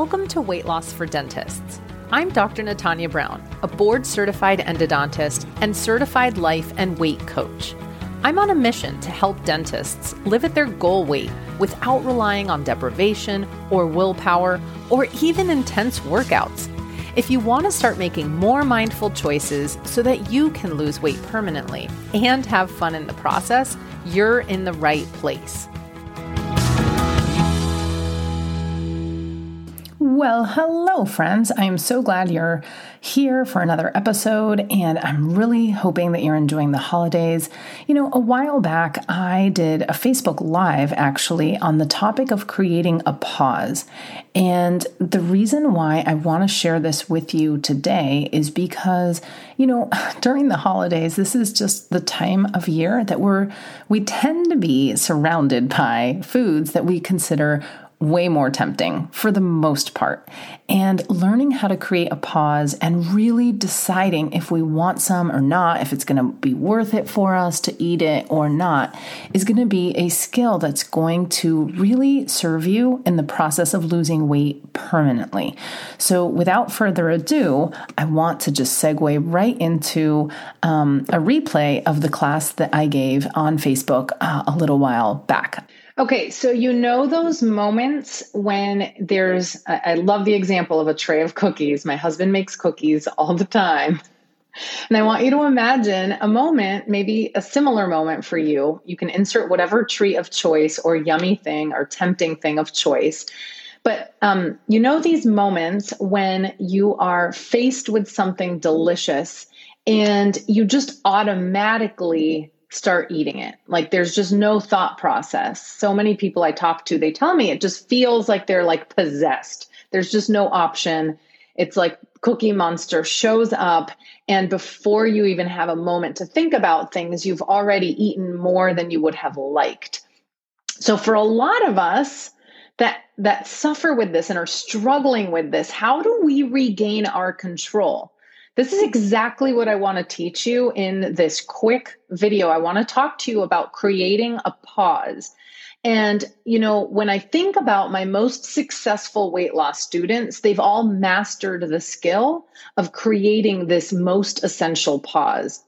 Welcome to Weight Loss for Dentists. I'm Dr. Natanya Brown, a board certified endodontist and certified life and weight coach. I'm on a mission to help dentists live at their goal weight without relying on deprivation or willpower or even intense workouts. If you want to start making more mindful choices so that you can lose weight permanently and have fun in the process, you're in the right place. Well, hello, friends. I am so glad you're here for another episode, and I'm really hoping that you're enjoying the holidays. You know, a while back, I did a Facebook Live actually on the topic of creating a pause. And the reason why I want to share this with you today is because, you know, during the holidays, this is just the time of year that we're, we tend to be surrounded by foods that we consider way more tempting for the most part. And learning how to create a pause and really deciding if we want some or not, if it's going to be worth it for us to eat it or not, is going to be a skill that's going to really serve you in the process of losing weight permanently. So, without further ado, I want to just segue right into um, a replay of the class that I gave on Facebook uh, a little while back. Okay, so you know those moments when there's, I love the example of a tray of cookies. My husband makes cookies all the time. And I want you to imagine a moment, maybe a similar moment for you. You can insert whatever treat of choice or yummy thing or tempting thing of choice. But um, you know these moments when you are faced with something delicious and you just automatically start eating it. Like there's just no thought process. So many people I talk to, they tell me it just feels like they're like possessed. There's just no option. It's like Cookie Monster shows up, and before you even have a moment to think about things, you've already eaten more than you would have liked. So for a lot of us, that that suffer with this and are struggling with this how do we regain our control this is exactly what I want to teach you in this quick video. I want to talk to you about creating a pause. And, you know, when I think about my most successful weight loss students, they've all mastered the skill of creating this most essential pause.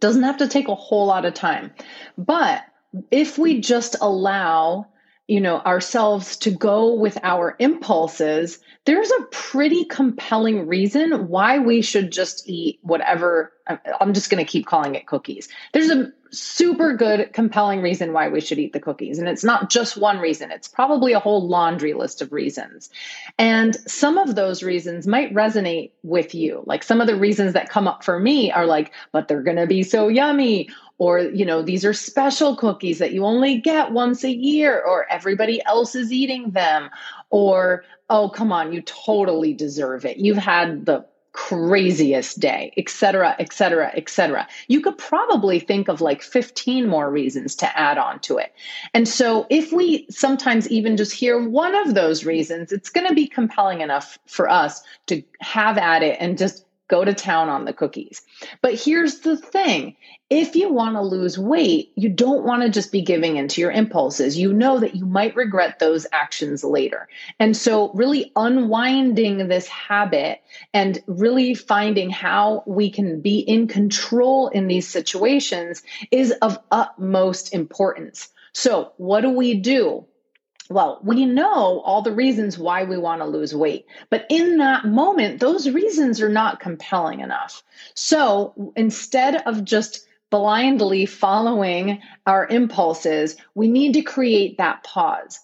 Doesn't have to take a whole lot of time. But if we just allow you know ourselves to go with our impulses there's a pretty compelling reason why we should just eat whatever i'm just going to keep calling it cookies. There's a super good compelling reason why we should eat the cookies and it's not just one reason it's probably a whole laundry list of reasons. And some of those reasons might resonate with you. Like some of the reasons that come up for me are like but they're going to be so yummy or you know these are special cookies that you only get once a year or everybody else is eating them or oh come on you totally deserve it. You've had the craziest day etc etc etc you could probably think of like 15 more reasons to add on to it. And so if we sometimes even just hear one of those reasons it's going to be compelling enough for us to have at it and just go to town on the cookies. But here's the thing if you want to lose weight, you don't want to just be giving into your impulses. You know that you might regret those actions later. And so, really unwinding this habit and really finding how we can be in control in these situations is of utmost importance. So, what do we do? Well, we know all the reasons why we want to lose weight, but in that moment, those reasons are not compelling enough. So instead of just blindly following our impulses, we need to create that pause.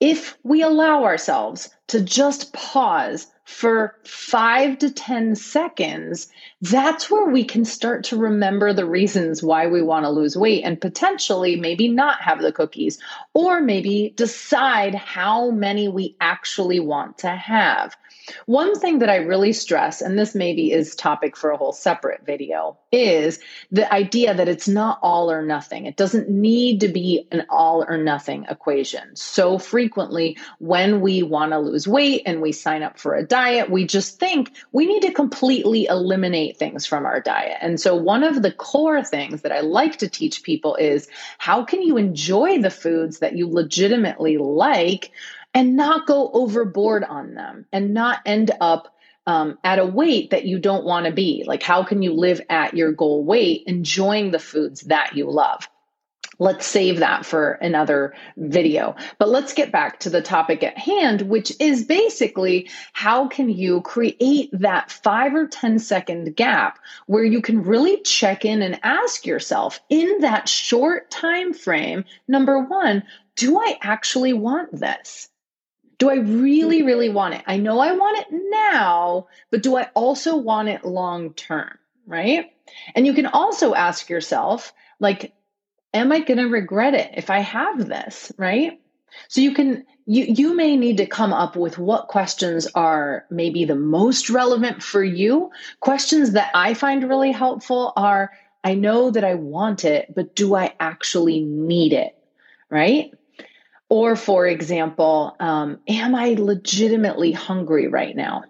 If we allow ourselves to just pause for five to 10 seconds, that's where we can start to remember the reasons why we want to lose weight and potentially maybe not have the cookies or maybe decide how many we actually want to have. One thing that I really stress, and this maybe is topic for a whole separate video, is the idea that it's not all or nothing. It doesn't need to be an all or nothing equation. So frequently, when we want to lose weight and we sign up for a diet, we just think we need to completely eliminate things from our diet. And so, one of the core things that I like to teach people is how can you enjoy the foods that you legitimately like and not go overboard on them and not end up um, at a weight that you don't want to be. Like, how can you live at your goal weight, enjoying the foods that you love? Let's save that for another video. But let's get back to the topic at hand, which is basically how can you create that five or ten second gap where you can really check in and ask yourself in that short time frame, number one, do I actually want this? Do I really, mm-hmm. really want it? I know I want it now, but do I also want it long term? Right. And you can also ask yourself, like, am I going to regret it if I have this, right? So you can you you may need to come up with what questions are maybe the most relevant for you. Questions that I find really helpful are I know that I want it, but do I actually need it? Right? Or, for example, um, am I legitimately hungry right now?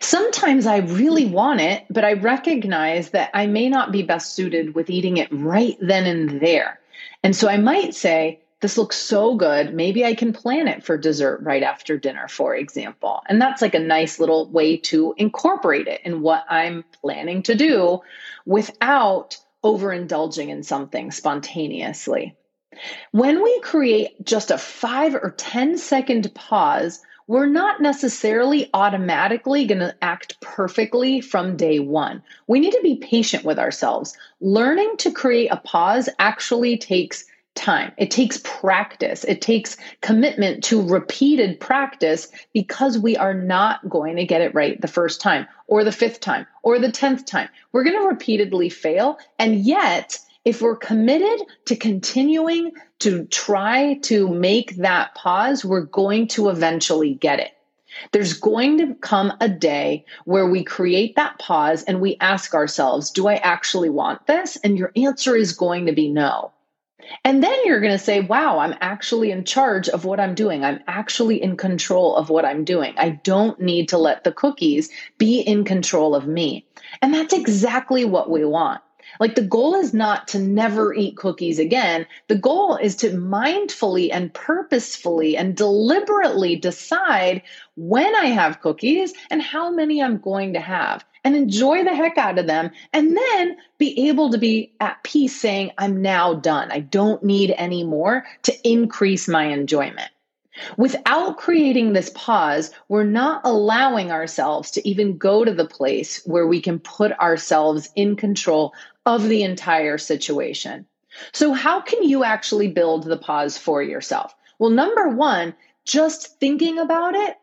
Sometimes I really want it, but I recognize that I may not be best suited with eating it right then and there. And so I might say, This looks so good. Maybe I can plan it for dessert right after dinner, for example. And that's like a nice little way to incorporate it in what I'm planning to do without overindulging in something spontaneously. When we create just a five or 10 second pause, we're not necessarily automatically going to act perfectly from day one. We need to be patient with ourselves. Learning to create a pause actually takes time. It takes practice. It takes commitment to repeated practice because we are not going to get it right the first time or the fifth time or the 10th time. We're going to repeatedly fail. And yet, if we're committed to continuing to try to make that pause, we're going to eventually get it. There's going to come a day where we create that pause and we ask ourselves, Do I actually want this? And your answer is going to be no. And then you're going to say, Wow, I'm actually in charge of what I'm doing. I'm actually in control of what I'm doing. I don't need to let the cookies be in control of me. And that's exactly what we want. Like the goal is not to never eat cookies again. The goal is to mindfully and purposefully and deliberately decide when I have cookies and how many I'm going to have and enjoy the heck out of them and then be able to be at peace saying, I'm now done. I don't need any more to increase my enjoyment. Without creating this pause, we're not allowing ourselves to even go to the place where we can put ourselves in control of the entire situation. So, how can you actually build the pause for yourself? Well, number one, just thinking about it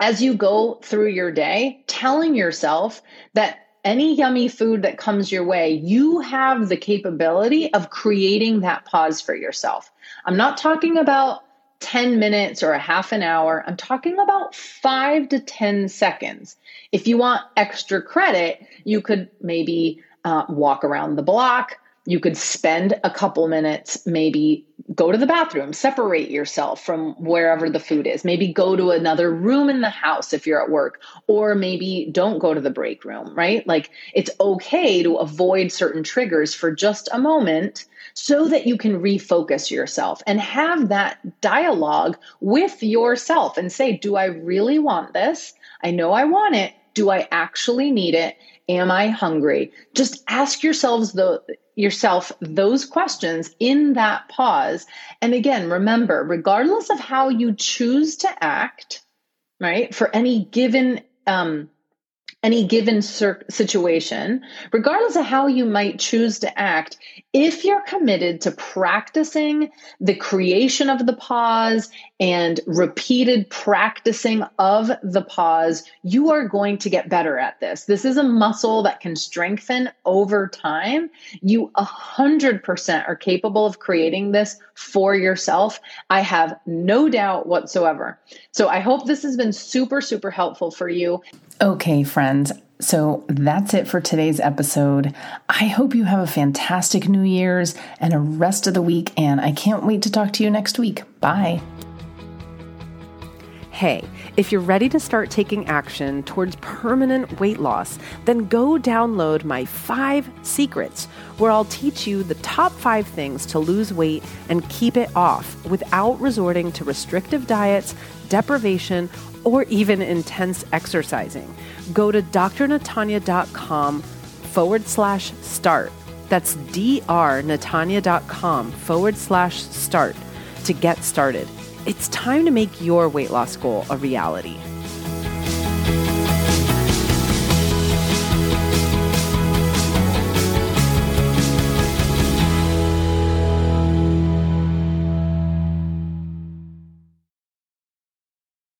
as you go through your day, telling yourself that any yummy food that comes your way, you have the capability of creating that pause for yourself. I'm not talking about 10 minutes or a half an hour. I'm talking about five to 10 seconds. If you want extra credit, you could maybe uh, walk around the block. You could spend a couple minutes, maybe go to the bathroom, separate yourself from wherever the food is. Maybe go to another room in the house if you're at work, or maybe don't go to the break room, right? Like it's okay to avoid certain triggers for just a moment so that you can refocus yourself and have that dialogue with yourself and say, Do I really want this? I know I want it. Do I actually need it? Am I hungry? Just ask yourselves the yourself those questions in that pause. And again, remember, regardless of how you choose to act, right, for any given um, any given situation, regardless of how you might choose to act, if you're committed to practicing the creation of the pause and repeated practicing of the pause, you are going to get better at this. This is a muscle that can strengthen over time. You 100% are capable of creating this for yourself. I have no doubt whatsoever. So I hope this has been super, super helpful for you. Okay, friends. So that's it for today's episode. I hope you have a fantastic New Year's and a rest of the week, and I can't wait to talk to you next week. Bye. Hey, if you're ready to start taking action towards permanent weight loss, then go download my five secrets, where I'll teach you the top five things to lose weight and keep it off without resorting to restrictive diets, deprivation, or even intense exercising. Go to drnatanya.com forward slash start. That's drnatanya.com forward slash start to get started. It's time to make your weight loss goal a reality.